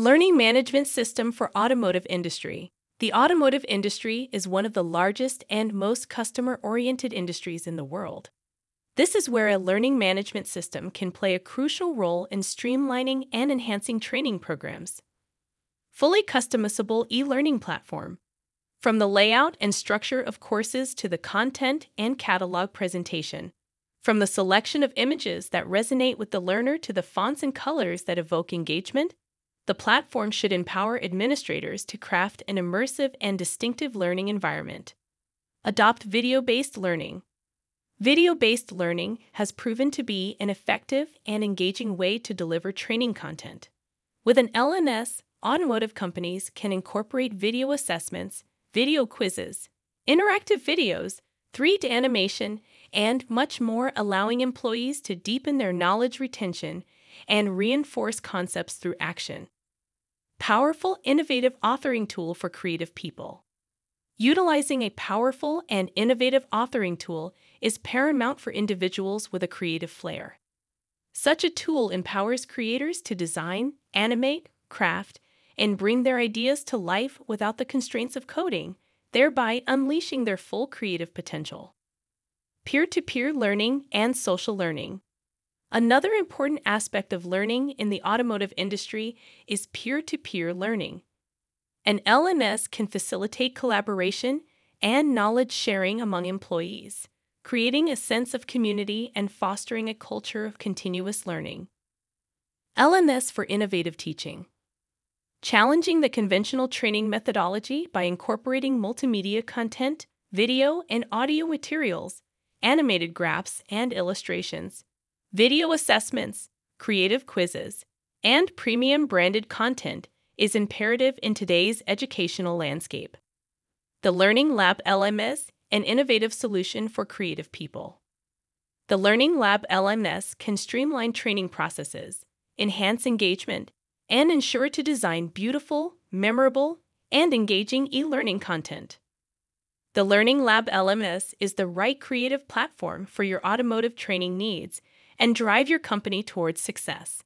Learning Management System for Automotive Industry. The automotive industry is one of the largest and most customer oriented industries in the world. This is where a learning management system can play a crucial role in streamlining and enhancing training programs. Fully customizable e learning platform. From the layout and structure of courses to the content and catalog presentation. From the selection of images that resonate with the learner to the fonts and colors that evoke engagement, the platform should empower administrators to craft an immersive and distinctive learning environment. Adopt video based learning. Video based learning has proven to be an effective and engaging way to deliver training content. With an LMS, automotive companies can incorporate video assessments, video quizzes, interactive videos, 3D animation, and much more, allowing employees to deepen their knowledge retention and reinforce concepts through action. Powerful, innovative authoring tool for creative people. Utilizing a powerful and innovative authoring tool is paramount for individuals with a creative flair. Such a tool empowers creators to design, animate, craft, and bring their ideas to life without the constraints of coding, thereby unleashing their full creative potential. Peer to peer learning and social learning. Another important aspect of learning in the automotive industry is peer to peer learning. An LMS can facilitate collaboration and knowledge sharing among employees, creating a sense of community and fostering a culture of continuous learning. LMS for innovative teaching. Challenging the conventional training methodology by incorporating multimedia content, video and audio materials, animated graphs and illustrations, video assessments, creative quizzes, and premium branded content is imperative in today's educational landscape. The Learning Lab LMS, an innovative solution for creative people. The Learning Lab LMS can streamline training processes, enhance engagement, and ensure to design beautiful, memorable, and engaging e learning content. The Learning Lab LMS is the right creative platform for your automotive training needs and drive your company towards success.